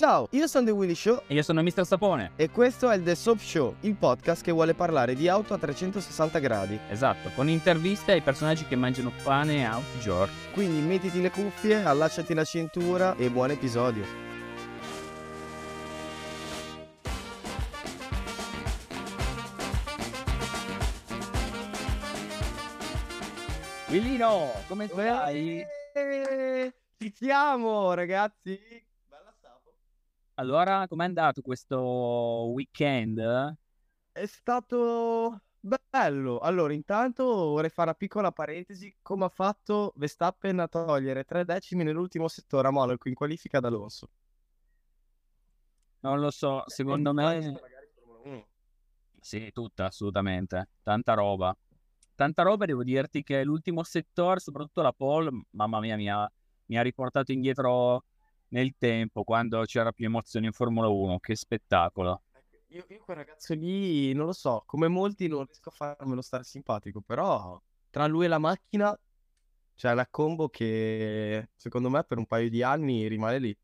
Ciao, io sono The Willy Show E io sono Mr. Sapone. e questo è il The Soap Show, il podcast che vuole parlare di auto a 360 gradi. Esatto, con interviste ai personaggi che mangiano pane a tutti i giorni. Quindi mettiti le cuffie, allacciati la cintura e buon episodio. Willino, come stai? Ci siamo, ragazzi. Allora, com'è andato questo weekend? È stato bello. Allora, intanto vorrei fare una piccola parentesi. Come ha fatto Verstappen a togliere tre decimi nell'ultimo settore a Monaco in qualifica ad Alonso? Non lo so, secondo me... Magari Formula 1. Sì, tutta, assolutamente. Tanta roba. Tanta roba, devo dirti che l'ultimo settore, soprattutto la pole, mamma mia, mi ha, mi ha riportato indietro nel tempo, quando c'era più emozione in Formula 1. Che spettacolo. Io, io quel ragazzo lì, non lo so, come molti non riesco a farmelo stare simpatico, però tra lui e la macchina c'è una combo che secondo me per un paio di anni rimane lì.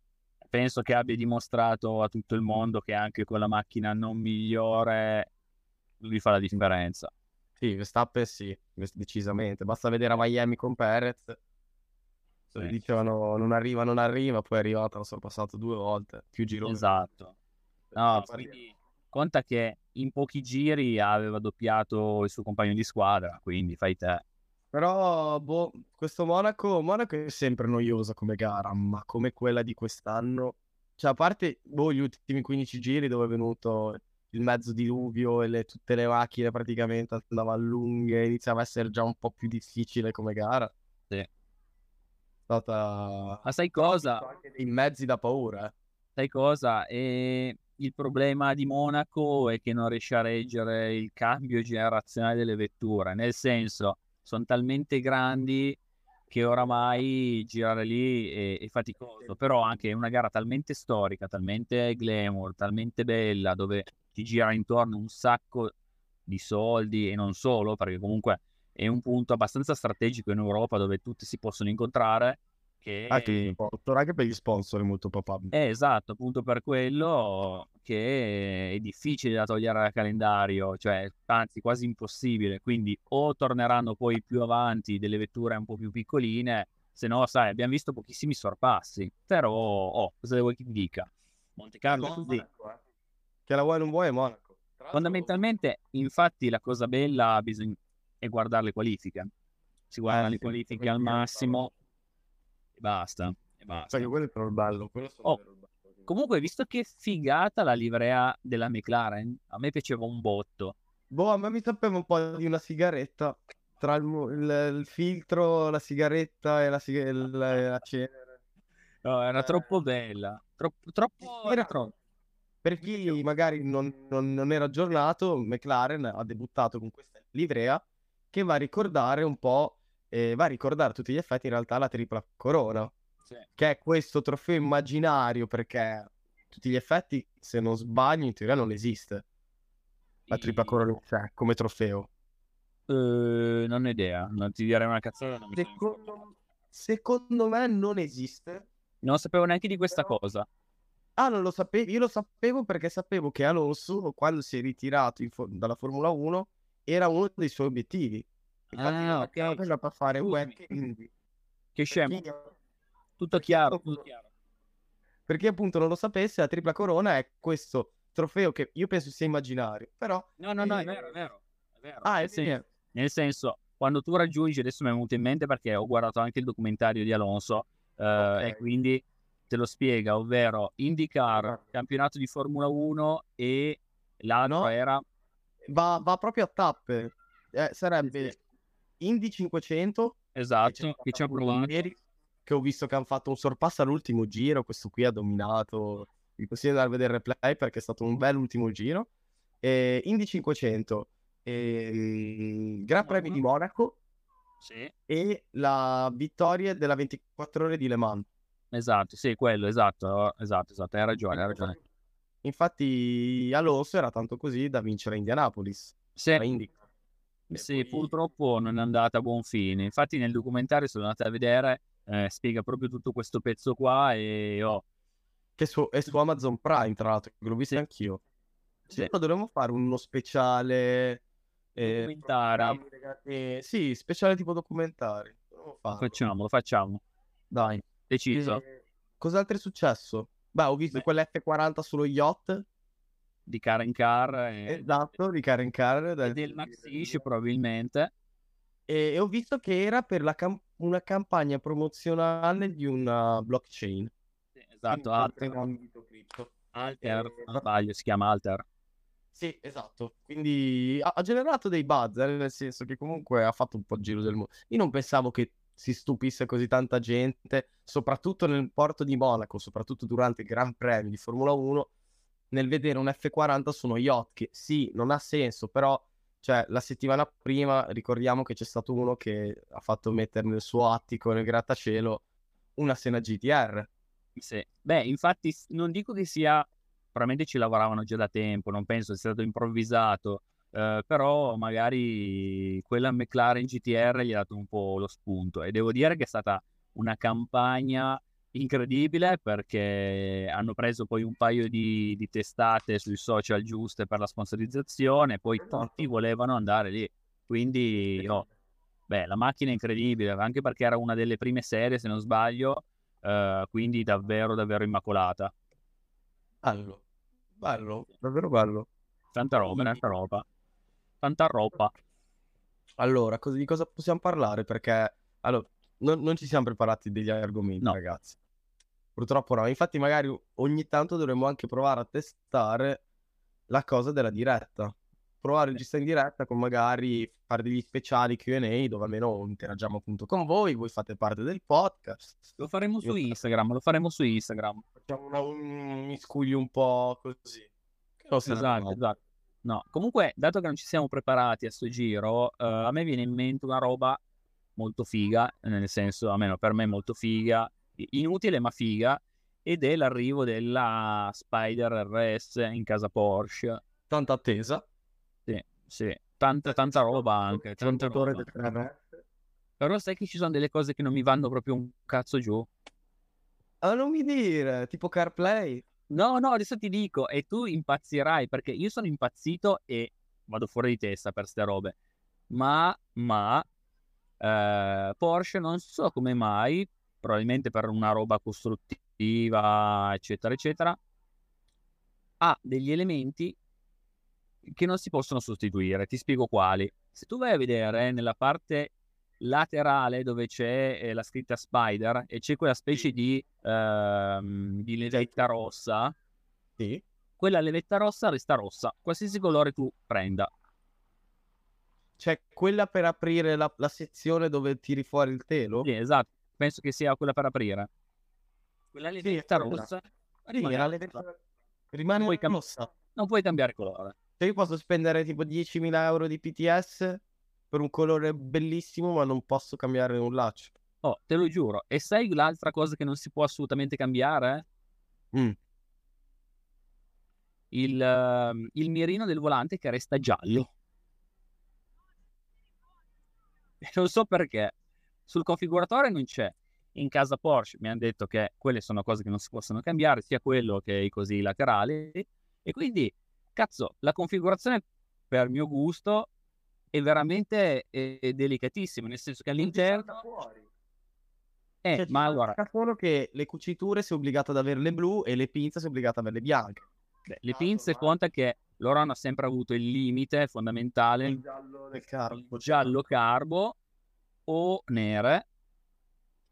Penso che abbia dimostrato a tutto il mondo che anche con la macchina non migliore lui fa la differenza. Sì, Verstappen sì, decisamente. Basta vedere a Miami con Perez. Sì. Dicevano non arriva, non arriva, poi è arrivato, l'ho sorpassato due volte, più gironi. Esatto. No, quindi conta che in pochi giri aveva doppiato il suo compagno di squadra, quindi fai te. Però, boh, questo Monaco, Monaco è sempre noiosa come gara, ma come quella di quest'anno. Cioè, a parte, boh, gli ultimi 15 giri dove è venuto il mezzo diluvio e le- tutte le macchine praticamente andavano lunghe, iniziava a essere già un po' più difficile come gara. Sì. Stata... Ma sai cosa? Dei mezzi da paura, eh. Sai cosa? E il problema di Monaco è che non riesce a reggere il cambio generazionale delle vetture, nel senso, sono talmente grandi che oramai girare lì è, è faticoso, però anche una gara talmente storica, talmente glamour, talmente bella, dove ti gira intorno un sacco di soldi e non solo, perché comunque è un punto abbastanza strategico in Europa dove tutti si possono incontrare. Che Anche, anche per gli sponsor è molto probabile. eh, esatto, appunto per quello che è difficile da togliere dal calendario, cioè anzi quasi impossibile, quindi o torneranno poi più avanti delle vetture un po' più piccoline, se no, sai, abbiamo visto pochissimi sorpassi, però, oh, cosa vuoi che ti dica? Monte Carlo così. Eh. Che la vuoi o non vuoi è Monaco. Fondamentalmente, infatti, la cosa bella bisogna... è guardare le qualifiche. Si guardano Eh, le sì, qualifiche al massimo e basta, e basta. Che quello è però il bello. Oh. Comunque, visto che figata la livrea della McLaren, a me piaceva un botto. Boh, a me mi sapeva un po' di una sigaretta. Tra il, il- il filtro, la sigaretta e la, siga- il- la cenere. No, era Eh. troppo bella. Troppo, troppo, Era- troppo. Per chi magari non, non- non era aggiornato, McLaren ha debuttato con questa livrea che va a ricordare un po', eh, va a ricordare a tutti gli effetti in realtà la tripla corona. Sì. che è questo trofeo immaginario perché a tutti gli effetti, se non sbaglio, in teoria non esiste la tripla corona cioè, come trofeo. Eh, non ho idea, non ti direi una cazzata. Secondo, secondo me non esiste. Non sapevo neanche di questa Però- cosa. Ah, non lo sapevo, io lo sapevo perché sapevo che Alonso, quando si è ritirato fo- dalla Formula 1, era uno dei suoi obiettivi. Infatti, Ah, ok. era per fare web, Che scemo. perché- Tutto chiaro, tutto chiaro. Per chi appunto non lo sapesse, la tripla corona è questo trofeo che io penso sia immaginario, però... No, no, no, è Eh, vero, è vero. È vero. Ah, è nel, senso, vero. nel senso, quando tu raggiungi, adesso mi è venuto in mente perché ho guardato anche il documentario di Alonso eh, Ok. e quindi te lo spiega, ovvero IndyCar, Ah. campionato di Formula 1 e l'altro No. era... Va, va proprio a tappe. Eh, sarebbe Indy 500, che c'è Esatto, che ci ha provato. ieri, che ho visto che hanno fatto un sorpasso all'ultimo giro, questo qui ha dominato. Vi consiglio di andare a vedere il replay perché è stato un bel ultimo giro. E Indy 500, e Gran Premio di Monaco Sì, e la vittoria della 24 ore di Le Mans. esatto, sì, quello, esatto, esatto, esatto, hai ragione, hai ragione. Infatti Alonso era tanto così da vincere Indianapolis, Sì. E sì, poi- purtroppo non è andata a buon fine. Infatti nel documentario sono andato a vedere, eh, spiega proprio tutto questo pezzo qua e oh, che su, è su Amazon Prime, tra l'altro, che l'ho visto Sì. anch'io. Sì. Sì. dovremmo fare uno speciale... eh, legati- Sì, speciale tipo documentari. Dovremmo Lo farlo. facciamo. Dai. Deciso. Eh, Cos'altro è successo? Beh, ho visto Beh. quell'F40 sullo yacht. Di Karen Carr e, Esatto, di Karen Carr. del- del Maxish probabilmente. E, e ho visto che era per la cam- una campagna promozionale di una blockchain. Sì, esatto, Alter. Alter, Eh, sbaglio, si chiama Alter. Sì, esatto. Quindi ha, ha generato dei buzz, eh, nel senso che comunque ha fatto un po' il giro del mondo. Io non pensavo che si stupisse così tanta gente, soprattutto nel porto di Monaco, soprattutto durante il Gran Premio di Formula 1, nel vedere un F40 su uno yacht, che sì, non ha senso, però cioè, la settimana prima ricordiamo che c'è stato uno che ha fatto mettere nel suo attico, nel grattacielo, una Sena GTR. Sì. Beh, infatti non dico che sia, probabilmente ci lavoravano già da tempo, non penso sia stato improvvisato, eh, però magari quella McLaren GTR gli ha dato un po' lo spunto e devo dire che è stata una campagna incredibile perché hanno preso poi un paio di, di testate sui social giuste per la sponsorizzazione, poi Esatto. tutti volevano andare lì, quindi oh, beh, la macchina è incredibile, anche perché era una delle prime serie, se non sbaglio, eh, quindi davvero, davvero immacolata. Bello, bello, davvero bello. Tanta roba, tanta roba. Tanta roba. Allora, cosa- di cosa possiamo parlare? Perché allora, non, non ci siamo preparati degli argomenti, No. ragazzi. Purtroppo no. Infatti, magari ogni tanto dovremmo anche provare a testare la cosa della diretta. Provare a registrare in diretta con magari fare degli speciali QA dove almeno interagiamo appunto con voi, voi fate parte del podcast. Lo faremo su Instagram, lo faremo su Instagram. Facciamo una- un miscuglio un po' così. Esatto, esatto. No, comunque, dato che non ci siamo preparati a sto giro, eh, a me viene in mente una roba molto figa, nel senso, almeno per me molto figa, inutile ma figa, ed è l'arrivo della Spider RS in casa Porsche. Tanta attesa. Sì, sì, tanta, tanta roba anche, tanta roba. del 3RS. Però sai che ci sono delle cose che non mi vanno proprio un cazzo giù. Ah, non mi dire, tipo CarPlay. No, no, adesso ti dico, e tu impazzirai perché io sono impazzito e vado fuori di testa per ste robe. Ma, ma, eh, Porsche non so come mai, probabilmente per una roba costruttiva, eccetera, eccetera, ha degli elementi che non si possono sostituire. Ti spiego quali. Se tu vai a vedere nella parte laterale dove c'è eh, la scritta Spider e c'è quella specie Sì. di, ehm, di levetta rossa, Sì. quella levetta rossa resta rossa, qualsiasi colore tu prenda. C'è quella per aprire la, la sezione dove tiri fuori il telo? Sì, esatto, penso che sia quella per aprire. Quella Sì, levetta quella. rossa Sì, rimane rossa. levetta- rimane cam- rossa. non puoi cambiare colore. Cioè, io posso spendere tipo 10.000 euro di PTS per un colore bellissimo, ma non posso cambiare un laccio. Oh, te lo giuro. E sai l'altra cosa che non si può assolutamente cambiare? Mm. Il, ehm, il mirino del volante che resta giallo. Non so perché. Sul configuratore non c'è. In casa Porsche mi hanno detto che quelle sono cose che non si possono cambiare, sia quello che i così laterali. E quindi, cazzo, la configurazione per mio gusto è veramente eh, delicatissima, nel senso che all'interno... Eh, Cioè, ci ma allora, solo che le cuciture sei obbligato ad averle blu e le pinze sei obbligato ad averle bianche. beh, le Ah, pinze ormai. conta che loro hanno sempre avuto il limite fondamentale Il giallo del carbo. giallo carbo o nere,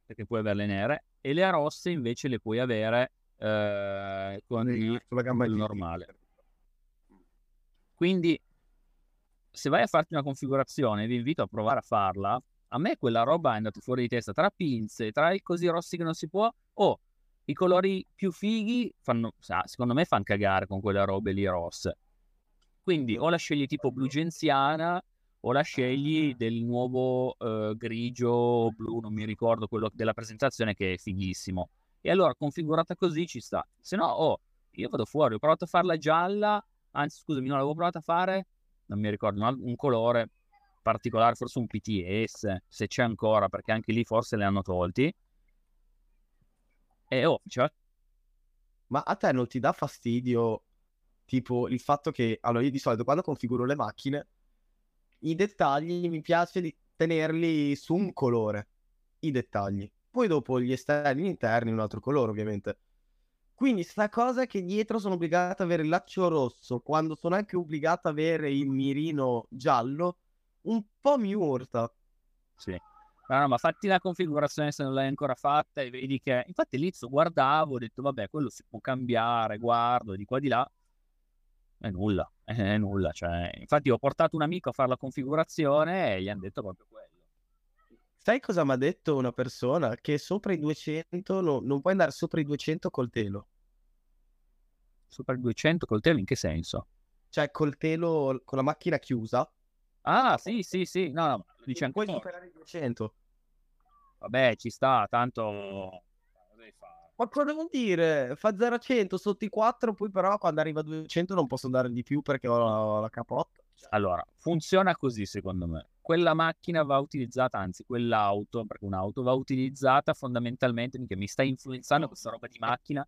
perché puoi averle nere, e le rosse invece le puoi avere eh, con il normale. Quindi, se vai a farti una configurazione, vi invito a provare a farla. A me quella roba è andata fuori di testa tra pinze, tra i così rossi che non si può, o i colori più fighi fanno, sa, secondo me fanno cagare con quelle robe lì rosse. Quindi o la scegli tipo blu genziana o la scegli del nuovo eh, grigio blu, non mi ricordo quello della presentazione che è fighissimo. E allora configurata così ci sta. Se no, oh, io vado fuori, ho provato a farla gialla, anzi scusami, non l'avevo provata a fare, non mi ricordo, un, colore particolare, forse un PTS, se c'è ancora, perché anche lì forse le hanno tolti. E oh, faceva ma a te non ti dà fastidio tipo il fatto che, allora io di solito quando configuro le macchine, i dettagli mi piace tenerli su un colore, i dettagli. Poi dopo gli esterni e gli interni un altro colore ovviamente. Quindi sta cosa che dietro sono obbligato ad avere il laccio rosso, quando sono anche obbligato ad avere il mirino giallo, un po' mi urta. Sì. Ma no, ma fatti la configurazione se non l'hai ancora fatta e vedi che... Infatti all'inizio guardavo, ho detto vabbè, quello si può cambiare, guardo di qua di là. È nulla, è nulla. Cioè... Infatti ho portato un amico a fare la configurazione e gli hanno detto proprio quello. Sai cosa mi ha detto una persona? Che sopra i 200 no, non puoi andare sopra i 200 col telo. Sopra i 200 col telo in che senso? Cioè col telo con la macchina chiusa. Ah, sì, sì, sì. No, no, dice puoi ancora. superare i 200. Vabbè, ci sta, tanto... Ma cosa vuol dire? Fa 0 a 100 sotto i 4, poi però quando arriva a 200 non posso andare di più perché ho la, la capotta. Allora, funziona così secondo me. Quella macchina va utilizzata, anzi quell'auto, perché un'auto va utilizzata fondamentalmente, che mi sta influenzando questa roba di macchina,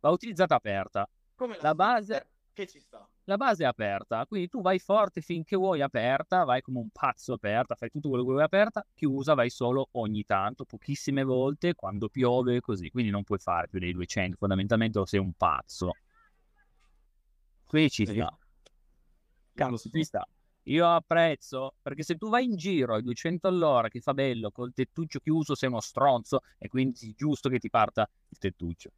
va utilizzata aperta. come La base, che ci sta. la base è aperta, quindi tu vai forte finché vuoi aperta, vai come un pazzo aperta, fai tutto quello che vuoi aperta, chiusa vai solo ogni tanto, pochissime volte, quando piove, così. Quindi non puoi fare più dei 200, fondamentalmente sei un pazzo. Qui ci sta. Cazzo, ci sta. Io apprezzo perché se tu vai in giro ai 200 all'ora che fa bello col tettuccio chiuso sei uno stronzo e quindi è giusto che ti parta il tettuccio.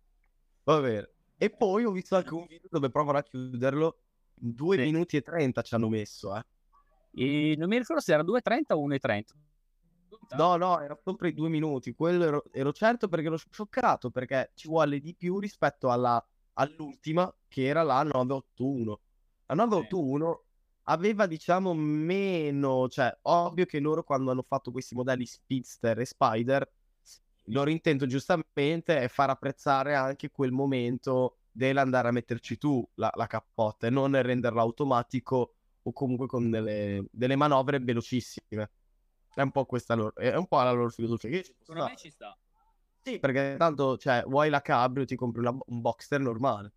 Va bene. E poi ho visto anche un video dove provano a chiuderlo. 2 Sì. minuti e 30 ci hanno messo, eh. E non mi ricordo se era 2.30 o 1.30. No, no, era sopra i due minuti. Quello ero, ero certo perché ero scioccato perché ci vuole di più rispetto alla, all'ultima che era la 981. La 981 aveva, diciamo, meno, cioè, ovvio che loro quando hanno fatto questi modelli Speedster e Spider, il loro intento giustamente è far apprezzare anche quel momento dell'andare a metterci tu la, la cappotta e non renderla automatico o comunque con delle, delle manovre velocissime. È un po' questa loro, è un po' la loro filosofia. Che Secondo me ci sta. Sì, perché tanto, cioè, vuoi la cabrio, ti compri una- un boxster normale.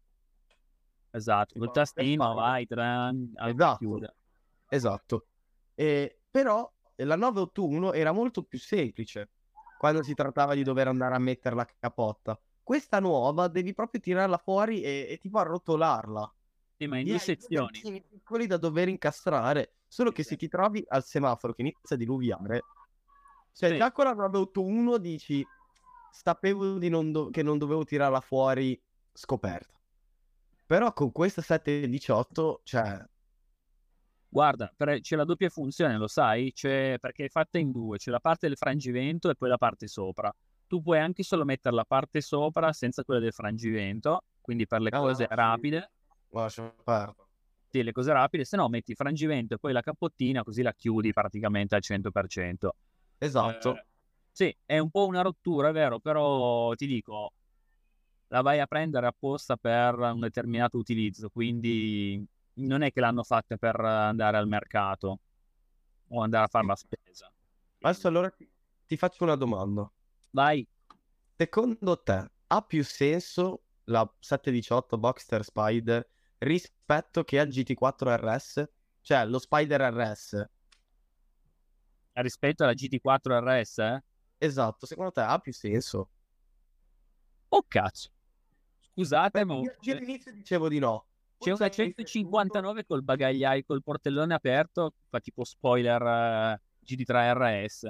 Esatto, col tastino vai, tra... Esatto. chiude. Esatto. E, però la 981 era molto più semplice quando si trattava di dover andare a mettere la capotta. Questa nuova devi proprio tirarla fuori e, e tipo arrotolarla. Sì, ma in due sezioni. piccoli da dover incastrare. Solo che se ti trovi al semaforo che inizia a diluviare, cioè Sì. già con la 981 dici sapevo di non do- che non dovevo tirarla fuori scoperta. Però con questa 718, cioè, Guarda, per- c'è la doppia funzione, lo sai? C'è, perché è fatta in due, c'è la parte del frangimento e poi la parte sopra. Tu puoi anche solo mettere la parte sopra senza quella del frangimento, quindi per le Ah, cose sì. rapide, lascia perdere. sì, le cose rapide, se no metti il frangimento e poi la cappottina, così la chiudi praticamente al 100%. Esatto. Eh, sì, è un po' una rottura, è vero, però ti dico, la vai a prendere apposta per un determinato utilizzo, quindi non è che l'hanno fatta per andare al mercato o andare a fare la spesa. Adesso allora ti, faccio una domanda. Vai, Secondo te ha più senso la 718 Boxster Spider rispetto che al GT4 RS? Cioè lo Spider RS. rispetto alla GT4 RS, eh? Esatto, secondo te ha più senso? Oh cazzo. Scusate, ma Io, io all'inizio dicevo di no. c'è una ci hanno ripetuto- 159 col bagagliaio, col portellone aperto, fa tipo spoiler eh, GT3 RS.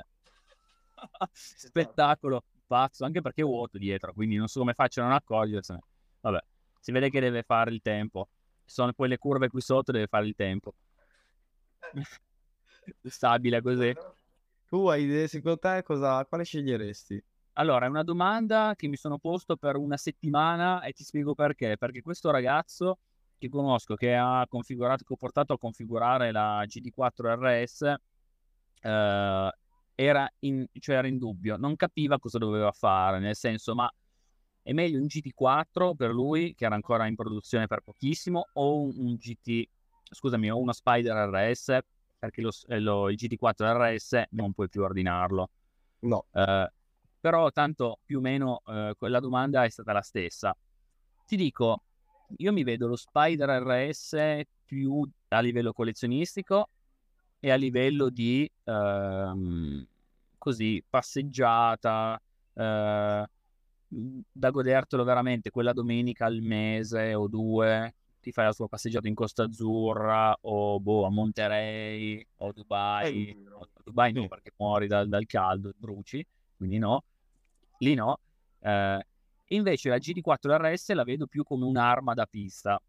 Spettacolo, pazzo, anche perché è vuoto dietro, quindi non so come facciano a non accorgersene. Vabbè, si vede che deve fare il tempo. Ci sono poi le curve qui sotto, deve fare il tempo. Stabile così. Tu hai idee, secondo te cosa, quale sceglieresti? Allora, è una domanda che mi sono posto per una settimana e ti spiego perché. Perché questo ragazzo che conosco, che ha configurato, che ho portato a configurare la GT4 RS, eh, era, in, cioè era in dubbio, non capiva cosa doveva fare, nel senso, ma è meglio un GT4 per lui, che era ancora in produzione per pochissimo, o un, un GT, scusami, o uno Spider RS, perché lo, eh, lo- il GT4 RS non puoi più ordinarlo. No. Eh, però tanto più o meno eh, la domanda è stata la stessa. ti dico, io mi vedo lo Spider RS più a livello collezionistico e a livello di ehm, così passeggiata eh, da godertelo veramente quella domenica al mese o due ti fai la tua passeggiata in Costa Azzurra o boh, a Monterey o Dubai. O Dubai no, perché muori dal, dal caldo, bruci, quindi no. Lì no. Eh, invece la GT4 RS la vedo più come un'arma da pista.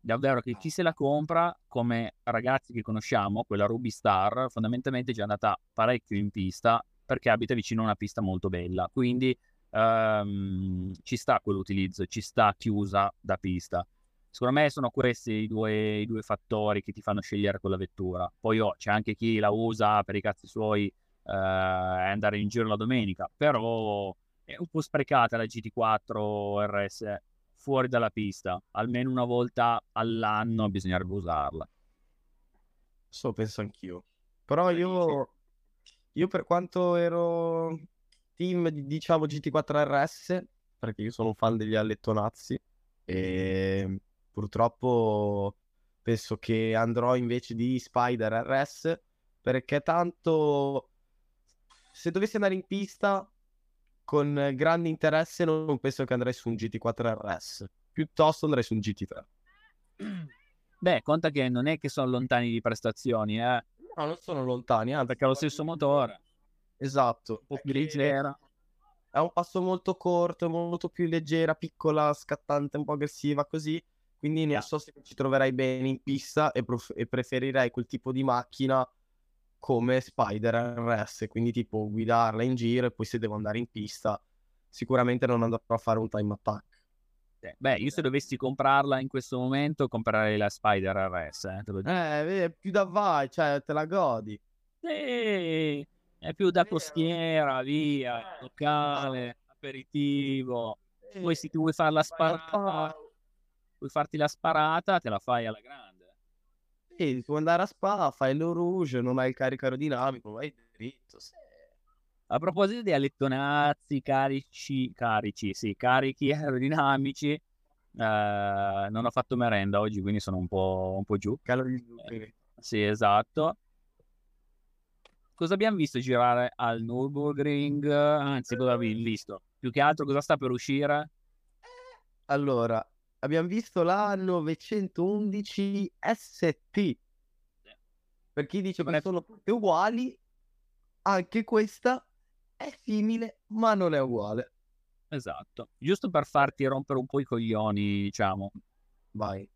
Davvero che chi se la compra, come ragazzi che conosciamo, quella Ruby Star, fondamentalmente è già andata parecchio in pista perché abita vicino a una pista molto bella. Quindi um, ci sta quell'utilizzo, ci sta chiusa da pista. Secondo me sono questi i due, i due, fattori che ti fanno scegliere quella vettura. Poi oh, c'è anche chi la usa per i cazzi suoi eh, andare in giro la domenica, però è un po' sprecata la GT4 RS fuori dalla pista. Almeno una volta all'anno bisognerebbe usarla. So, penso anch'io. Però io, io per quanto ero team, diciamo, GT4 RS, perché io sono un fan degli allettonazzi, e Purtroppo penso che andrò invece di Spider RS perché tanto se dovessi andare in pista con grande interesse non penso che andrei su un GT4 RS, piuttosto andrei su un GT3. Beh, conta che non è che sono lontani di prestazioni, eh. No, non sono lontani, anzi, perché ha lo stesso motore. Esatto, un po' più leggera. È un passo molto corto, molto più leggera, piccola, scattante, un po' aggressiva così. Quindi non so se ci troverai bene in pista e, prof- e preferirei quel tipo di macchina come Spider RS, quindi tipo guidarla in giro e poi se devo andare in pista sicuramente non andrò a fare un time attack. Beh, io se dovessi comprarla in questo momento comprerei la Spider RS. Eh, eh più da vai, cioè te la godi. Sì, è più da costiera, via, eh, locale, aperitivo. Poi se ti vuoi fare la sparata vuoi farti la sparata, te la fai alla grande. Sì, puoi andare a spa, fai lo rouge, non hai il carico aerodinamico, vai dritto. Sì. A proposito di allettonazzi, carici, carici, sì, carichi aerodinamici, eh, non ho fatto merenda oggi, quindi sono un po', un po giù. Eh, sì, esatto. Cosa abbiamo visto girare al Nürburgring? Anzi, cosa abbiamo visto? Più che altro cosa sta per uscire? Allora, abbiamo visto la 911 ST. Per chi dice che sono tutte uguali, anche questa è simile, ma non è uguale. Esatto, giusto per farti rompere un po' i coglioni, diciamo. Vai.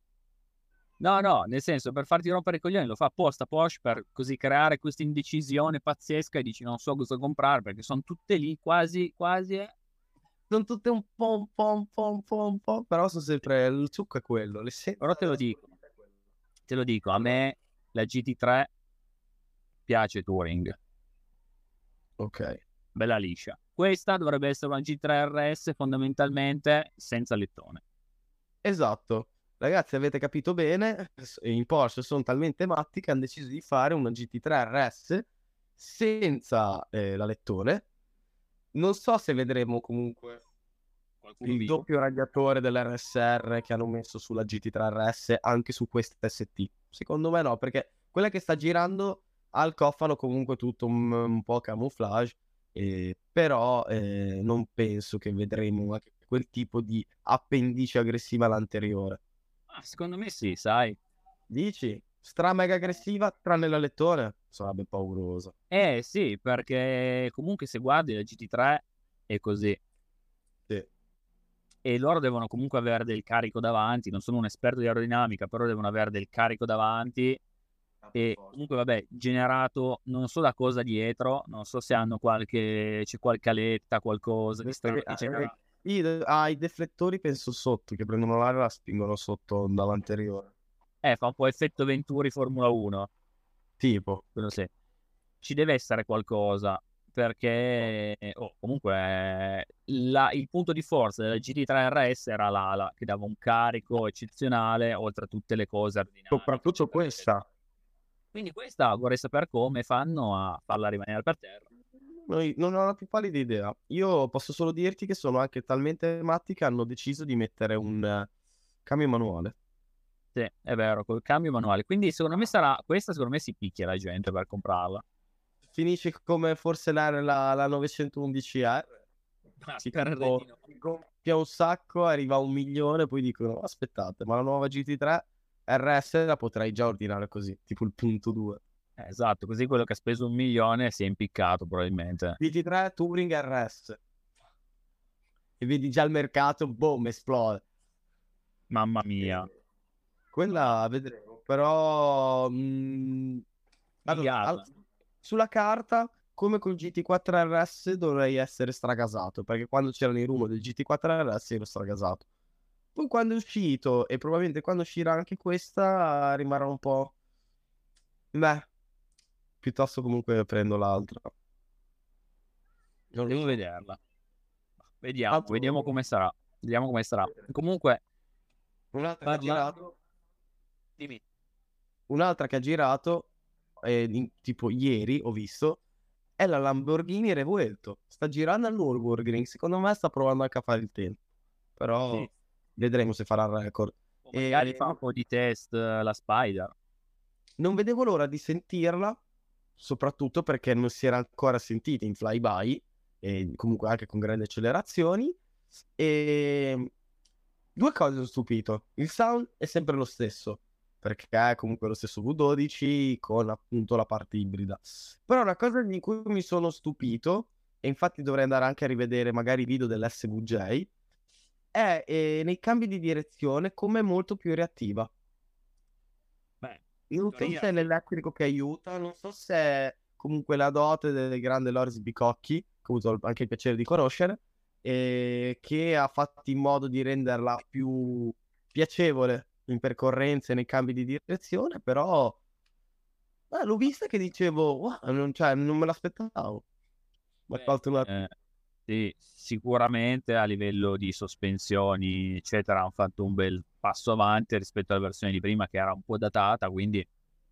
No, no, nel senso, per farti rompere i coglioni lo fa apposta Porsche per così creare questa indecisione pazzesca e dici non so cosa comprare perché sono tutte lì quasi, quasi, sono tutte un po', un po', un po', un po', un po', però sono sempre il succo è quello. Le se- però te lo dico, te lo dico, a me la GT3 piace Touring. Ok. Bella liscia. Questa dovrebbe essere una G3 RS fondamentalmente senza lettone. Esatto. Ragazzi, avete capito bene, in Porsche sono talmente matti che hanno deciso di fare una GT3 RS senza eh, la lettone non so se vedremo comunque Qualcuno il vivo. doppio radiatore dell'RSR che hanno messo sulla GT3 RS anche su questa ST. Secondo me no, perché quella che sta girando ha il cofano comunque tutto un, un po' camouflage, eh, però eh, non penso che vedremo quel tipo di appendice aggressiva all'anteriore. Ah, secondo me sì, sai. Dici? Stra mega aggressiva tranne la lettore sarebbe paurosa eh sì perché comunque se guardi la GT3 è così. Sì. e loro devono comunque avere del carico davanti non sono un esperto di aerodinamica però devono avere del carico davanti. Ah, e comunque vabbè generato non so da cosa dietro non so se hanno qualche c'è qualche aletta qualcosa di strano ah, i deflettori penso sotto che prendono l'aria e la spingono sotto dall'anteriore eh, fa un po' effetto Venturi Formula 1. Tipo. Sì. Ci deve essere qualcosa perché oh, comunque la, il punto di forza della GT3 RS era l'ala che dava un carico eccezionale oltre a tutte le cose ordinarie. Soprattutto questa. Quindi questa vorrei sapere come fanno a farla rimanere per terra. non, ho la più pallida idea. Io posso solo dirti che sono anche talmente matti che hanno deciso di mettere un uh, cambio manuale. Sì, è vero, col cambio manuale. Quindi secondo me sarà, questa secondo me si picchia la gente per comprarla. Finisce come forse la, la, la 911R. Ah, Si gonfia un sacco, arriva a un milione, poi dicono aspettate, ma la nuova GT3 RS la potrei già ordinare così, tipo il punto 2. Eh, Esatto, così quello che ha speso un milione si è impiccato probabilmente. GT3 Touring RS. E vedi già il mercato, boom, esplode. Mamma mia. Quella vedremo, però mh, allora, Figata. al- sulla carta, come col GT4 RS, dovrei essere stragasato, perché quando c'erano i rumori del GT4 RS ero stragasato. Poi quando è uscito, e probabilmente quando uscirà anche questa, rimarrà un po'... Beh, piuttosto comunque prendo l'altra. Non Devo vederla. Vediamo, Altro- vediamo come sarà. Vediamo come sarà. Comunque, Un'altra Parla- girato, dimmi. un'altra che ha girato, eh, in- tipo ieri ho visto, è la Lamborghini Revuelto. Sta girando al Nürburgring. Secondo me sta provando anche a fare il tempo. Però Sì. vedremo se farà il record. O magari E- fa un po' di test eh, la Spider. Non vedevo l'ora di sentirla, soprattutto perché non si era ancora sentita in flyby, e comunque anche con grandi accelerazioni. E due cose ho stupito. Il sound è sempre lo stesso, perché è comunque lo stesso V12 con appunto la parte ibrida. Però una cosa di cui mi sono stupito, e infatti dovrei andare anche a rivedere magari i video dell'SVJ, è eh, nei cambi di direzione come è molto più reattiva. Beh, Non so se è l'elettrico che aiuta, non so se è comunque la dote del grande Loris Bicocchi, che ho avuto anche il piacere di conoscere, e che ha fatto in modo di renderla più piacevole in percorrenza e nei cambi di direzione, però eh, l'ho vista che dicevo, wow, non, cioè, non me l'aspettavo. Mi ha Beh, eh, sì, sicuramente a livello di sospensioni, eccetera, hanno fatto un bel passo avanti rispetto alla versione di prima che era un po' datata, quindi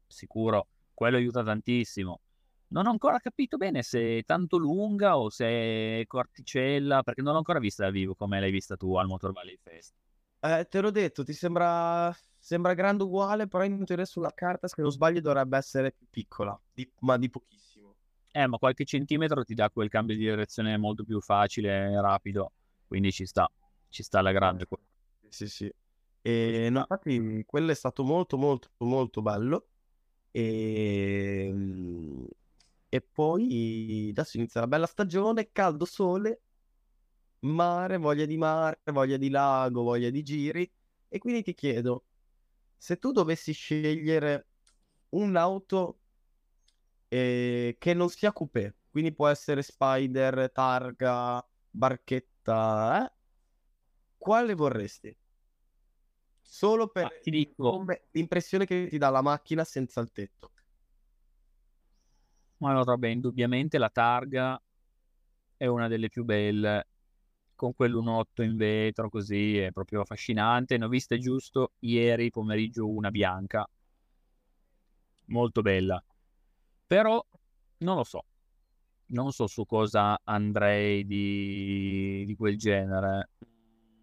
sicuro quello aiuta tantissimo. Non ho ancora capito bene se è tanto lunga o se è corticella, perché non l'ho ancora vista dal vivo come l'hai vista tu al Motor Valley Fest. Eh, te l'ho detto, ti sembra, sembra grande uguale, però in teoria sulla carta, se non sbaglio, dovrebbe essere più piccola, di- ma di pochissimo. Eh, ma qualche centimetro ti dà quel cambio di direzione molto più facile e rapido, quindi ci sta, ci sta la grande. Sì, sì. E no, infatti quello è stato molto, molto, molto bello. E, mm, e poi adesso inizia la bella stagione, caldo sole, mare, voglia di mare, voglia di lago, voglia di giri. E quindi ti chiedo, se tu dovessi scegliere un'auto eh, che non sia coupé, quindi può essere Spider, targa, barchetta, eh? Quale vorresti? Solo per Ah, ti dico, l'impressione che ti dà la macchina senza il tetto. ma allora, beh, indubbiamente la targa è una delle più belle, con quell'1.8 in vetro così, è proprio affascinante. Ne ho viste giusto ieri pomeriggio una bianca, molto bella. Però non lo so, non so su cosa andrei di, di quel genere.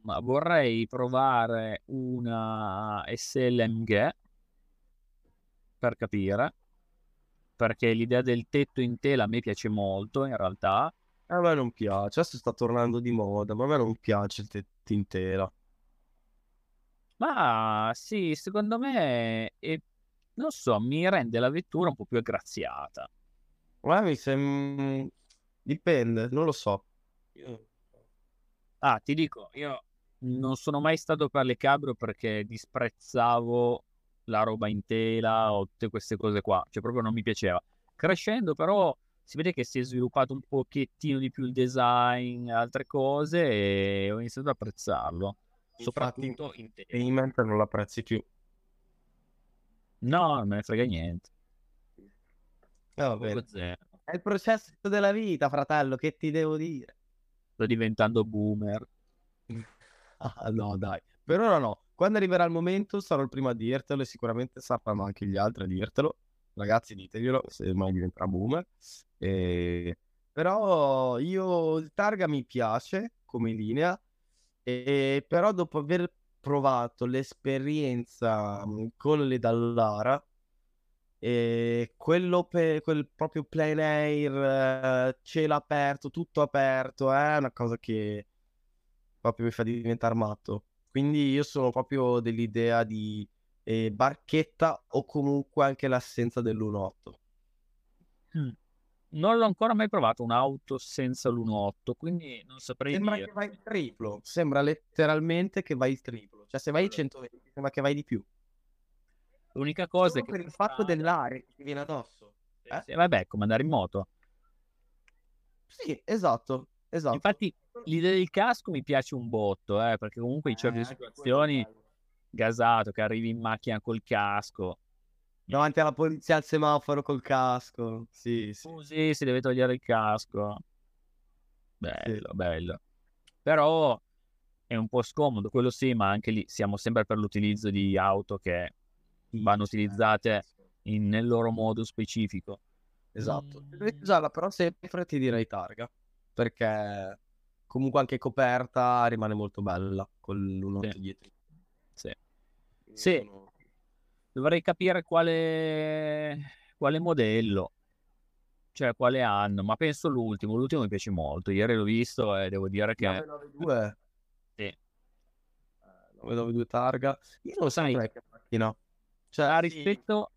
Ma vorrei provare una SLMG per capire, perché l'idea del tetto in tela a me piace molto in realtà. A me non piace, adesso sta tornando di moda, ma a me non piace il tetto in tela. Ma sì, secondo me, è- non so, mi rende la vettura un po' più aggraziata. Ma mi sembra... Dipende, non lo so. Ah, ti dico, io non sono mai stato per le cabrio perché disprezzavo la roba in tela o tutte queste cose qua, cioè proprio non mi piaceva. Crescendo però si vede che si è sviluppato un pochettino di più il design, altre cose e ho iniziato ad apprezzarlo, Infatti, soprattutto in. Payment non l'apprezzi più. No, non me ne frega niente. Proprio zero. È il processo della vita, fratello, che ti devo dire? Sto diventando boomer. Ah, no, dai. Per ora no. Quando arriverà il momento sarò il primo a dirtelo e sicuramente saranno anche gli altri a dirtelo. Ragazzi, diteglielo se mai diventerà boomer. E... Però io il Targa mi piace come linea, e, però dopo aver provato l'esperienza mm, con le Dallara, e quello per quel proprio plein air, eh, cielo aperto, tutto aperto, è una cosa che proprio mi fa diventare matto. Quindi io sono proprio dell'idea di eh, barchetta o comunque anche l'assenza dell'1.8. Mm. Non l'ho ancora mai provato un'auto senza l'1.8, quindi non saprei Sembra dire. che vai il triplo, sembra letteralmente che vai il triplo. Cioè se vai il 120 sembra che vai di più. L'unica cosa Solo è che per il fatto dell'aria che ti viene addosso. Sì, eh? sì, vabbè, come andare in moto. Sì, esatto, esatto. Infatti l'idea del casco mi piace un botto, eh, perché comunque in Eh, certe è situazioni. Gasato, che arrivi in macchina col casco, Davanti alla polizia al semaforo col casco. Sì, sì. scusi, si deve togliere il casco. Bello, bello. Però è un po' scomodo, quello sì, ma anche lì siamo sempre per l'utilizzo di auto che Sì, vanno sì, utilizzate sì. in- nel loro modo specifico. Esatto. Mm. Se dovessi usarla però sempre ti direi targa. Perché comunque anche coperta rimane molto bella con l'1.8 Sì. dietro. Sì. Quindi Sì. sono- Dovrei capire quale, quale modello, cioè quale anno, ma penso l'ultimo. L'ultimo mi piace molto. Ieri l'ho visto e devo dire che 992. Sì. Eh, 992 targa. Io non Sai- che macchina. Cioè, Ah, sì, rispetto,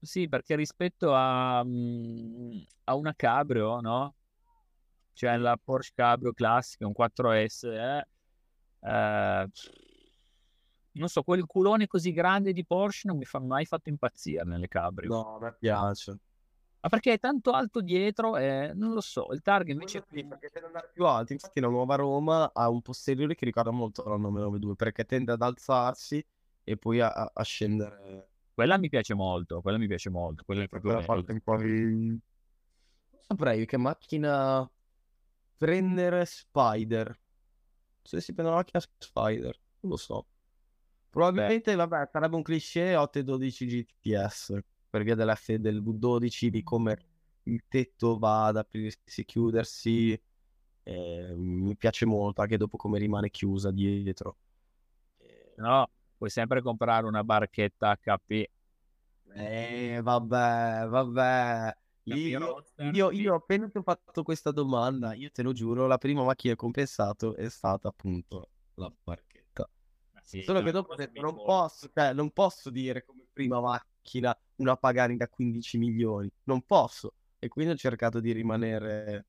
sì, perché rispetto a, mm, a una Cabrio, no? Cioè la Porsche Cabrio classica, un 4S, eh, eh, non so, quel culone così grande di Porsche non mi fa mai fatto impazzire nelle Cabrio. No, me piace. Ma perché è tanto alto dietro e non lo so, il Targa invece qui, perché tende ad andare più alto. Infatti la nuova Roma ha un posteriore che ricorda molto la 992 perché tende ad alzarsi e poi a, a- scendere. quella mi piace molto, quella mi piace molto, quella è proprio Quella parte un po' di- saprei che macchina prendere Spider. Se si prende una macchina Spider, non lo so. Probabilmente, vabbè, sarebbe un cliché 812 GTS per via dell'F del V12 di come il tetto va ad aprirsi e chiudersi. eh, mi piace molto anche dopo come rimane chiusa dietro. Eh, No, puoi sempre comprare una barchetta HP. Eh, vabbè, vabbè. Io, io, io appena ti ho fatto questa domanda, io te lo giuro, la prima macchina che ho pensato è stata appunto la barchetta. Sì, Solo che dopo non posso, cioè, non posso dire come prima macchina una Pagani da 15 milioni, non posso. E quindi ho cercato di rimanere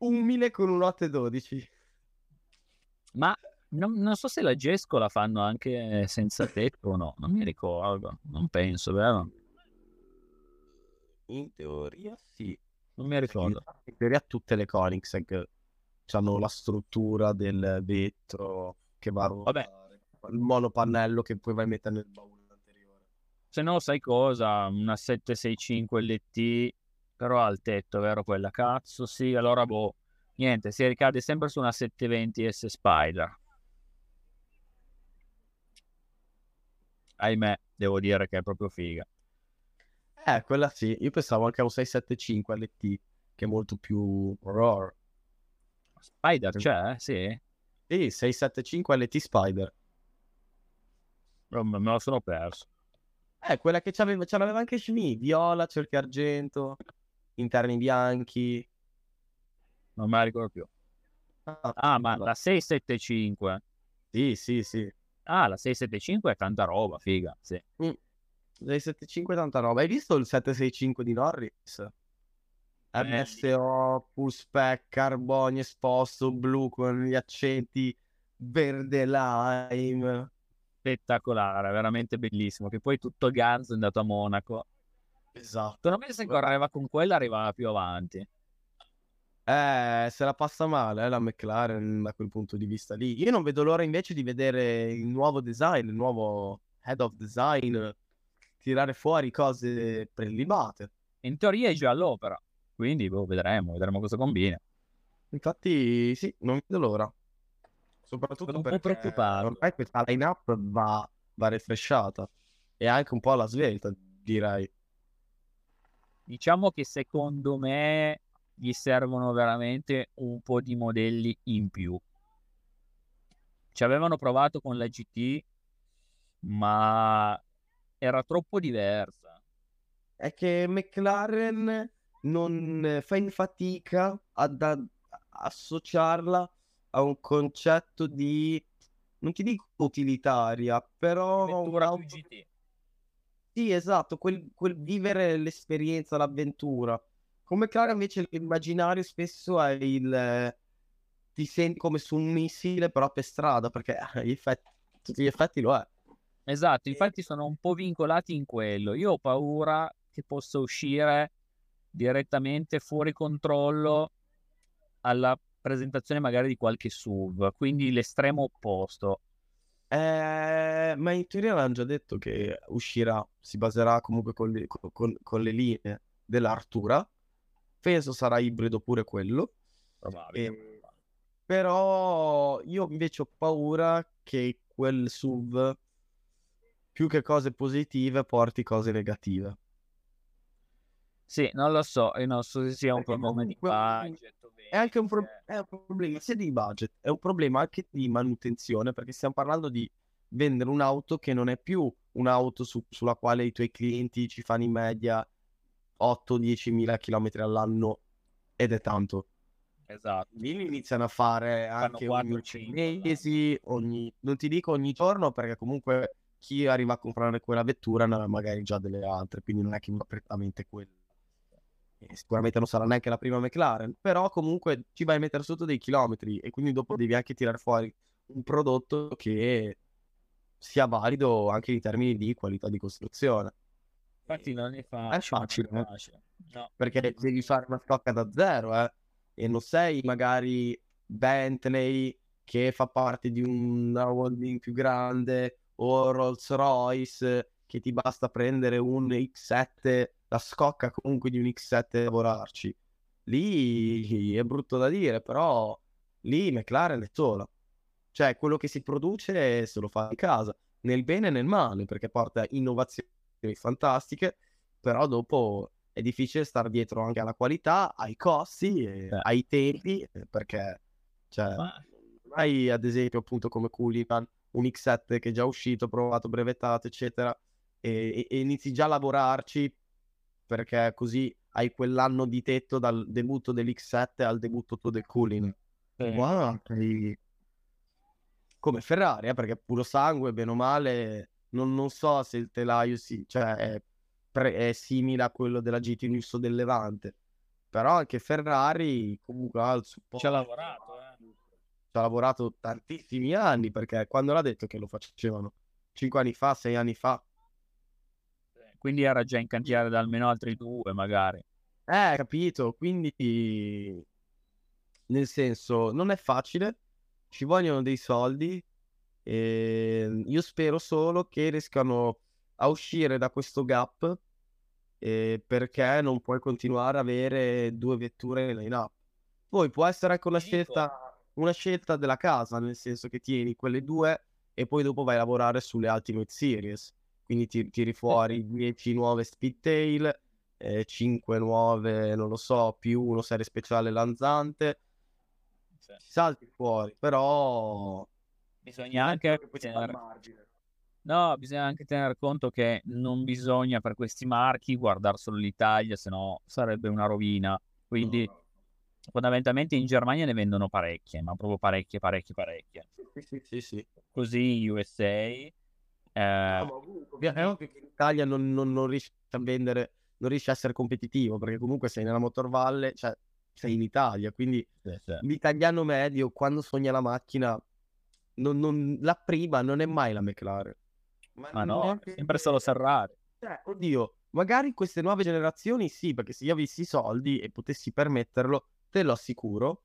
umile con un 812. Ma non, non so se la Gesco la fanno anche senza tetto o no, non mi ricordo, non penso, vero? In teoria sì. Non mi ricordo. In teoria tutte le Koenigsegg hanno la struttura del vetro che va a Vabbè. il monopannello che poi vai a mettere nel baule anteriore. Se no, sai cosa? Una 765 LT, però ha il tetto, vero quella? Cazzo, sì, allora boh. Niente, si ricade sempre su una 720 S Spider. Ahimè, devo dire che è proprio figa. Eh, quella sì. Io pensavo anche a un 675 LT, che è molto più roar. Spider c'è, eh? Sì. Sì, 675 LT Spider. Oh, Me lo sono perso. Eh, quella che c'aveva, ce l'aveva anche Schmi, viola, cerchi argento, interni bianchi. Non me la ricordo più. Ah, Ah, ma la 675. Sì, sì, sì. Ah, la 675 è tanta roba, figa. Sì. 675 tanta roba. Hai visto il 765 di Norris? MSO, full spec, carbonio esposto, blu con gli accenti verde lime. Spettacolare, veramente bellissimo. Che poi tutto Ganz è andato a Monaco. Esatto. Secondo me se correva con quella arrivava più avanti. Eh, se la passa male, eh, la McLaren da quel punto di vista lì. Io non vedo l'ora invece di vedere il nuovo design, il nuovo head of design, tirare fuori cose prelibate. In teoria è già all'opera. Quindi boh, vedremo, vedremo cosa combina. Infatti, sì, non vedo l'ora. Soprattutto Sono perché preoccupato. ormai questa line-up va, va refreshata. E anche un po' alla svelta, direi. Diciamo che secondo me gli servono veramente un po' di modelli in più. Ci avevano provato con la GT, ma era troppo diversa. È che McLaren non fa in fatica ad, ad associarla a un concetto di non ti dico utilitaria, però GT. Sì, esatto, quel, quel vivere l'esperienza, l'avventura. Come Clara invece l'immaginario spesso è il... ti senti come su un missile però per strada, perché gli effetti, tutti gli effetti lo è. Esatto, infatti sono un po' vincolati in quello. Io ho paura che possa uscire direttamente fuori controllo alla presentazione magari di qualche SUV, quindi l'estremo opposto. Eh, ma in teoria l'hanno già detto che uscirà, si baserà comunque con le, con, con le linee dell'Artura. Penso sarà ibrido pure quello. Probabile. E, però io invece ho paura che quel SUV, più che cose positive, porti cose negative. Sì, non lo so, io non so se sia un Perché problema di budget. È anche un, pro- vendite. è un problema sia di budget, è un problema anche di manutenzione, perché stiamo parlando di vendere un'auto che non è più un'auto su- sulla quale i tuoi clienti ci fanno in media 8-10 mila chilometri all'anno ed è tanto. Esatto. Lì iniziano a fare anche 4, ogni 5 sei mesi, ogni... non ti dico ogni giorno, perché comunque chi arriva a comprare quella vettura ne ha magari già delle altre, quindi non è che va prettamente quella. Sicuramente non sarà neanche la prima McLaren, però comunque ci vai a mettere sotto dei chilometri e quindi dopo devi anche tirare fuori un prodotto che sia valido anche in termini di qualità di costruzione. Infatti non è È facile. facile, non è facile. No. perché devi fare una scocca da zero, eh. E non sei magari Bentley che fa parte di una holding più grande o Rolls Royce che ti basta prendere un X7, la scocca comunque di un X7 e lavorarci. Lì è brutto da dire, però lì McLaren è sola. Cioè, quello che si produce se lo fa in casa, nel bene e nel male, perché porta innovazioni fantastiche, però dopo è difficile stare dietro anche alla qualità, ai costi, Eh. ai tempi, eh, perché cioè, Ma hai ad esempio appunto come Cullinan un X7 che è già uscito, provato, brevettato, eccetera, e- e inizi già a lavorarci perché così hai quell'anno di tetto dal debutto dell'X7 al debutto tuo del Cullinan. sì. Guarda, sei- come Ferrari, eh, perché puro sangue, bene o male, non, non so se il telaio si, cioè, è, pre- è simile a quello della GT Lusso del Levante, però anche Ferrari comunque ha il supporto. Ci ha lavorato, eh. Ci ha lavorato tantissimi anni, perché quando l'ha detto che lo facevano? Cinque anni fa, sei anni fa. Quindi era già in cantiere da almeno altri due, magari. Eh, capito, quindi nel senso non è facile, ci vogliono dei soldi e io spero solo che riescano a uscire da questo gap eh, perché non puoi continuare ad avere due vetture in line-up. Poi può essere anche una scelta, una scelta della casa, nel senso che tieni quelle due e poi dopo vai a lavorare sulle Ultimate Series, quindi ti tiri fuori 10 nuove Speedtail, eh, 5 nuove, non lo so, più uno serie speciale Lanzante, Sì. salti fuori, però Bisogna anche tener-. No, bisogna anche tener conto che non bisogna per questi marchi guardare solo l'Italia, se no sarebbe una rovina. Quindi fondamentalmente in Germania ne vendono parecchie, ma proprio parecchie, parecchie, parecchie. Sì, sì, sì. Così USA, eh, No, ma. È ovvio che in Italia non, non, non riesci a vendere, non riesci a essere competitivo, perché comunque sei nella motorvalle, cioè sei in Italia, quindi sì, sì. l'italiano medio quando sogna la macchina, non- non- la prima non è mai la McLaren. ma no, neanche- è sempre solo Ferrari. Cioè, oddio, magari queste nuove generazioni sì, perché se io avessi i soldi e potessi permetterlo, te lo assicuro,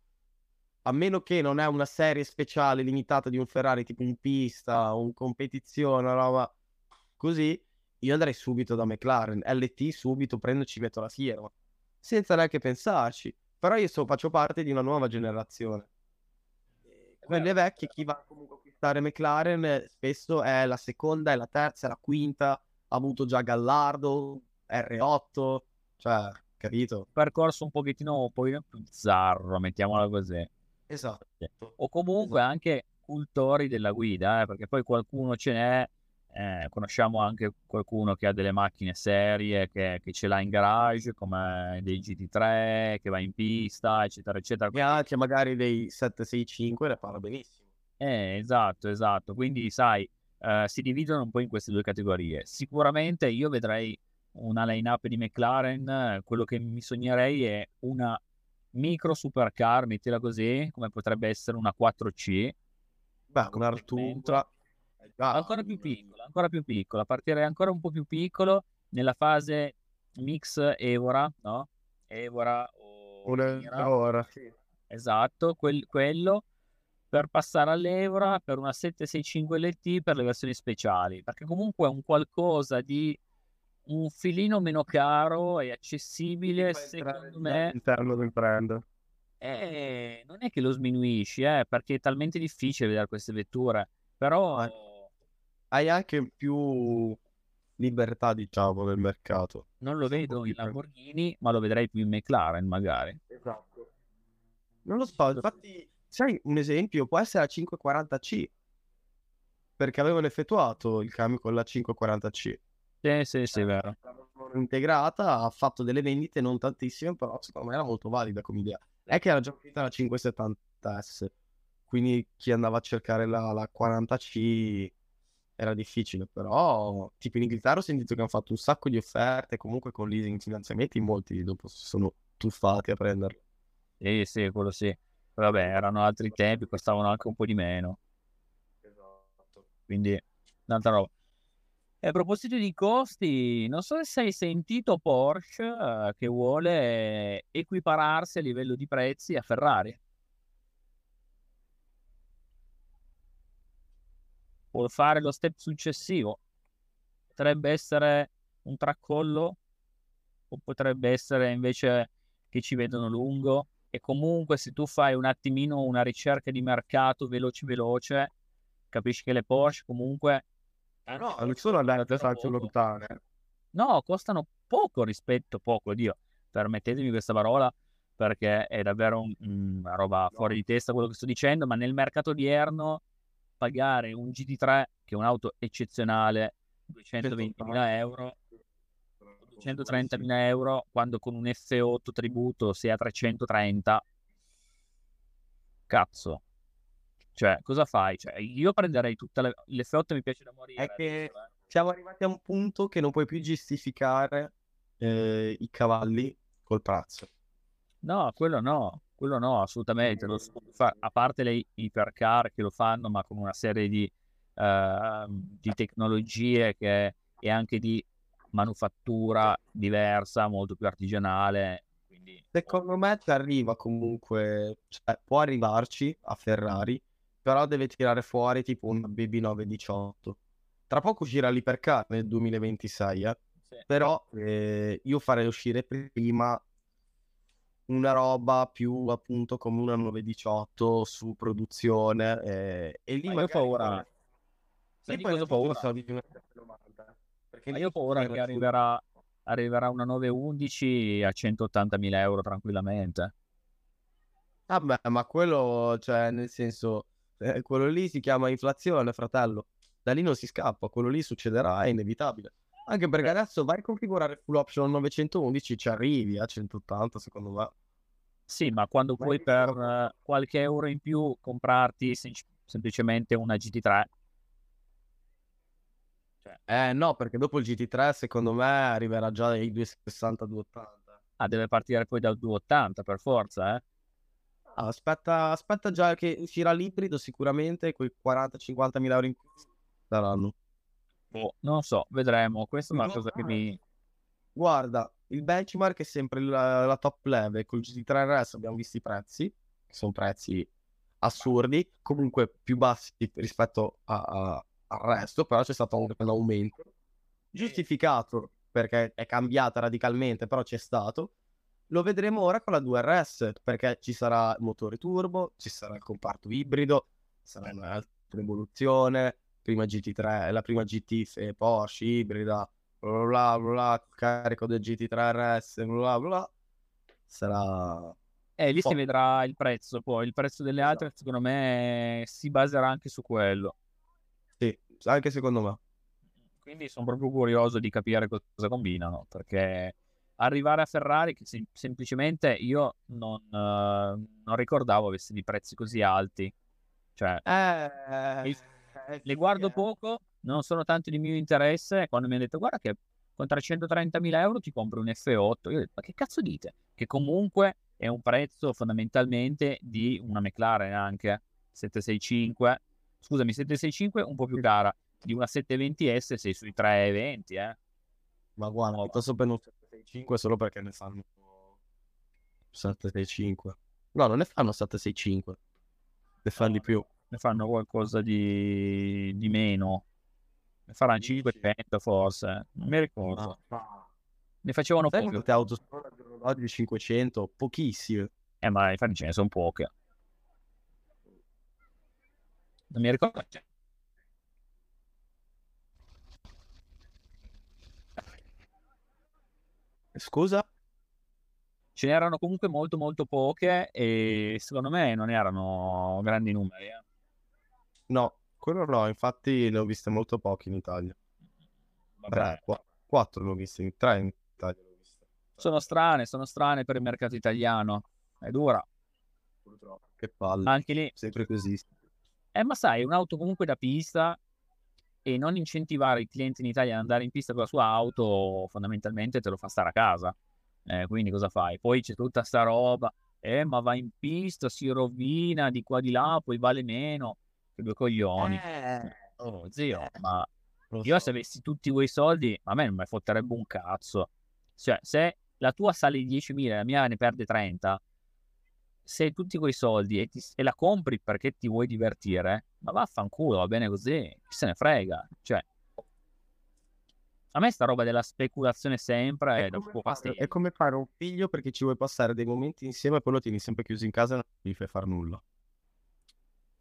a meno che non è una serie speciale limitata di un Ferrari tipo in pista, un competizione, una roba così, io andrei subito da McLaren, LT subito, prendo e ci metto la firma, senza neanche pensarci. Però io so- faccio parte di una nuova generazione. Quelle vecchie, chi va comunque a acquistare McLaren, eh, spesso è la seconda, è la terza, è la quinta, ha avuto già Gallardo, R8, cioè, capito? percorso un pochettino, un pochettino più zarro, mettiamola così. Esatto. O comunque Esatto. anche cultori della guida, eh, perché poi qualcuno ce n'è, eh, conosciamo anche qualcuno che ha delle macchine serie, che, che ce l'ha in garage, come dei GT3, che va in pista, eccetera, eccetera. E anche magari dei 765 le parla benissimo. Eh, esatto, esatto. Quindi, sai, eh, si dividono un po' in queste due categorie. Sicuramente io vedrei una line-up di McLaren, quello che mi sognerei è una micro supercar, mettila così, come potrebbe essere una 4C, Beh, come un segmento. Artura è già ancora più piccola, ancora più piccola, partirei ancora un po' più piccolo nella fase mix Evora, no? Evora o un Mira. ora, sì. Esatto, quel- quello per passare all'Evora per una 765 LT per le versioni speciali, perché comunque è un qualcosa di un filino meno caro e accessibile, secondo me. all'interno del brand. Eh, non è che lo sminuisci, eh, perché è talmente difficile vedere queste vetture, però Hai anche più libertà, diciamo, nel mercato. non lo vedo in. Lamborghini, ma lo vedrei più in McLaren magari. Esatto. Non lo so, infatti, sai, un esempio può essere la 540C, perché avevano effettuato il cambio con la 540C. Sì, sì, sì, è vero. Integrata, ha fatto delle vendite non tantissime, però secondo me era molto valida come idea. È che era già uscita la 570S, quindi chi andava a cercare la, la 40C era difficile, però tipo in Inghilterra ho sentito che hanno fatto un sacco di offerte, comunque con leasing finanziamenti, molti dopo si sono tuffati a prenderlo. Sì, sì, quello sì. Vabbè, erano altri tempi, costavano anche un po' di meno, Esatto. quindi tanta roba. A proposito di costi, non so se hai sentito Porsche eh, che vuole equipararsi a livello di prezzi a Ferrari. Vuole fare lo step successivo. Potrebbe essere un tracollo o potrebbe essere invece che ci vedono lungo e comunque se tu fai un attimino una ricerca di mercato veloce veloce, capisci che le Porsche comunque No, non sono andate tanto lontane. No, costano poco rispetto poco, Dio, permettetemi questa parola perché è davvero un- una roba fuori di testa quello che sto dicendo, ma nel mercato odierno pagare un GT3 che è un'auto eccezionale 220.000 euro 230.000 euro quando con un F8 tributo sei a 330 cazzo cioè cosa fai? Cioè, io prenderei tutta le... l'F8 mi piace da morire È che adesso, eh. siamo arrivati a un punto che non puoi più giustificare eh, i cavalli col prezzo. no quello no quello no assolutamente fare. a parte le ipercar che lo fanno ma con una serie di, eh, di tecnologie che, e anche di manufattura diversa molto più artigianale quindi Secondo me ci arriva comunque, cioè, può arrivarci a Ferrari, però deve tirare fuori tipo un BB918. Tra poco uscirà l'Ipercar nel 2026, eh. sì. Però eh, io farei uscire prima una roba più appunto come una 918 su produzione eh, e lì Ma io ho paura. di poi ho paura? soldi di una 790. Perché io ho paura che arriverà, arriverà una 911 a 180.000 euro tranquillamente. Vabbè, ma quello, cioè, nel senso, eh, quello lì si chiama inflazione, fratello. Da lì non si scappa, quello lì succederà, è inevitabile. Anche perché adesso vai a configurare full option 911, ci arrivi a 180, secondo me. Sì, ma quando puoi per eh, qualche euro in più comprarti sem- semplicemente una GT3, Eh no, perché dopo il GT3, secondo me, arriverà già ai 260-280. ah, deve partire poi dal 280 per forza, eh? Ah, aspetta, aspetta già che uscirà l'ibrido, sicuramente quei 40-50 mila euro in più saranno. Boh, non so, vedremo. Questa è una No, cosa che mi... Guarda, il benchmark è sempre la, la top level. Col GT3 RS abbiamo visto i prezzi, che sono prezzi assurdi, comunque più bassi rispetto a- a- al resto, però c'è stato anche un aumento giustificato perché è cambiata radicalmente, però c'è stato. Lo vedremo ora con la 2RS perché ci sarà il motore turbo, ci sarà il comparto ibrido, sarà un'altra evoluzione. Prima GT3, la prima GT Porsche ibrida, bla bla bla, carico del GT3 RS, bla bla sarà... Eh, lì Oh. si vedrà il prezzo, poi il prezzo delle altre, secondo me, si baserà anche su quello. Sì, anche secondo me. Quindi sono proprio curioso di capire cosa combinano, perché arrivare a Ferrari, che sem- semplicemente io non, eh, non ricordavo avesse dei prezzi così alti. Cioè, Eh, Il- eh, le guardo eh. poco, non sono tanto di mio interesse. Quando mi hanno detto, guarda che con 330.000 euro ti compri un F8, io ho detto, ma che cazzo dite? Che comunque è un prezzo fondamentalmente di una McLaren anche, 765, scusami, 765 un po' più cara, di una 720S sei sui 320, eh. Ma guarda, piuttosto per un 765 solo perché ne fanno 765. No, non ne fanno 765. Ne fanno di più. Ne fanno qualcosa di, di meno. Ne faranno Dici? 500 forse, non mi ricordo. Ah, Ne facevano Sai poche. auto d'oggi? 500? Pochissime. Eh, ma infatti ce ne sono poche. Non mi ricordo. Scusa? Ce n'erano comunque molto molto poche e secondo me non erano grandi numeri. eh. No, quello no, infatti ne ho viste molto poche in Italia. Vabbè, qua- quattro ne ho viste, tre in Italia ne ho viste. sono strane, sono strane per il mercato italiano. È dura. Purtroppo. Che palle. Anche lì. Sempre così. Eh, ma sai, un'auto comunque da pista e non incentivare i clienti in Italia ad andare in pista con la sua auto, fondamentalmente te lo fa stare a casa. Eh, quindi cosa fai? Poi c'è tutta sta roba, eh, ma va in pista, si rovina di qua di là, poi vale meno. Che due coglioni. Oh, zio, eh, ma io se avessi tutti quei soldi, a me non mi fotterebbe un cazzo. Cioè, se la tua sale di 10.000 e la mia ne perde 30, se hai tutti quei soldi e, ti- e la compri perché ti vuoi divertire, ma vaffanculo, va bene così, chi se ne frega. Cioè, a me sta roba della speculazione sempre È è come, fare, è come fare un figlio perché ci vuoi passare dei momenti insieme e poi lo tieni sempre chiuso in casa e non gli fai fare nulla.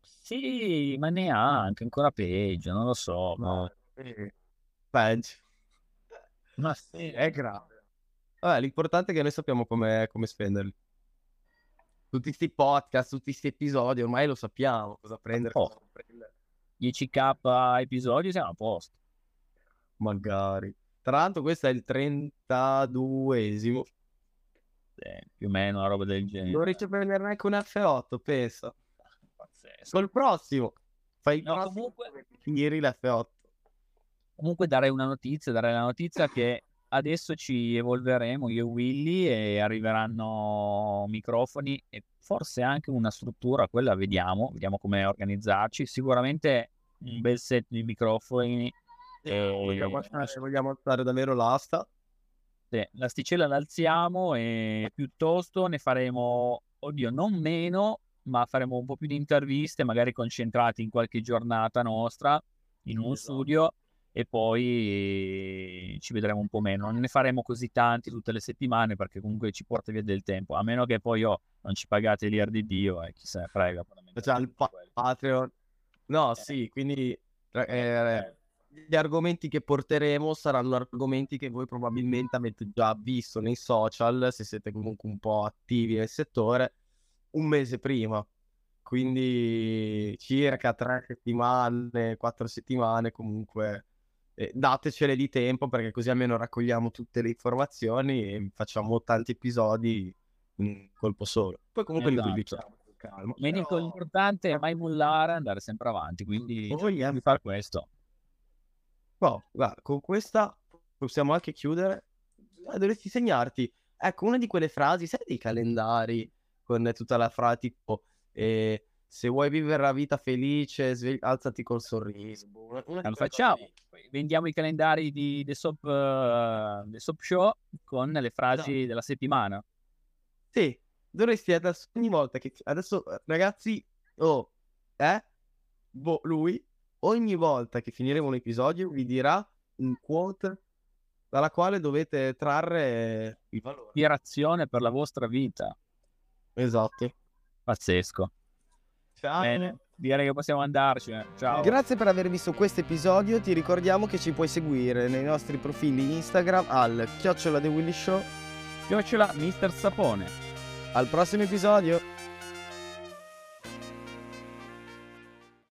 Sì, ma neanche, ancora peggio, non lo so. ma- Eh, Peggio. Ma sì, È grave. Vabbè, l'importante è che noi sappiamo come, come spenderli. Tutti questi podcast, tutti questi episodi, ormai lo sappiamo cosa prendere. Cosa prendere. 10k episodi siamo a posto. Magari. Tra l'altro questo è il 32esimo. Sì, più o meno una roba del genere. Non riesce a prendere neanche un F8, pensa. Pazzesco. Col prossimo. Fai No, prossimo comunque- ieri l'F8. Comunque darei una notizia, darei la notizia che adesso ci evolveremo io e Willy e arriveranno microfoni e forse anche una struttura, quella vediamo, vediamo come organizzarci. Sicuramente un bel set di microfoni. e- Vogliamo alzare, vogliamo alzare davvero l'asta. Sì, l'asticella l'alziamo e piuttosto ne faremo, oddio, non meno, ma faremo un po' più di interviste, magari concentrati in qualche giornata nostra in uno Esatto. studio e poi ci vedremo un po' meno. Non ne faremo così tanti tutte le settimane perché comunque ci porta via del tempo, a meno che poi oh, non ci pagate l'IR di Dio e chi se ne frega. Cioè, il pa-. Patreon. No, Eh. sì, quindi eh, Eh, gli argomenti che porteremo saranno argomenti che voi probabilmente avete già visto nei social, se siete comunque un po' attivi nel settore, un mese prima. Quindi circa tre settimane, quattro settimane comunque. Eh, datecele di tempo perché così almeno raccogliamo tutte le informazioni e facciamo tanti episodi in un colpo solo. Poi comunque li Esatto. pubblichiamo con calma. L'unico Però- importante è mai mollare andare sempre avanti, quindi di fare questo. Boh, guarda, con questa possiamo anche chiudere. Eh, dovresti segnarti, ecco, una di quelle frasi, sai, dei calendari con tutta la frase tipo eh, se vuoi vivere la vita felice, svegli- alzati col sorriso. boh, una- Lo quelle facciamo. cose Vendiamo i calendari di The Soap, eh, The Soap Show con le frasi Esatto. della settimana. Sì, dovresti adesso, ogni volta che adesso ragazzi, oh, eh, boh, lui ogni volta che finiremo un episodio vi dirà un quote dalla quale dovete trarre il valore. Ispirazione per la vostra vita. Esatto. Pazzesco. Ciao. Bene, direi che possiamo andarcene. Ciao. Grazie per aver visto questo episodio. Ti ricordiamo che ci puoi seguire nei nostri profili Instagram al chiocciola The Willy Show, chiocciola Mister Sapone. Al prossimo episodio!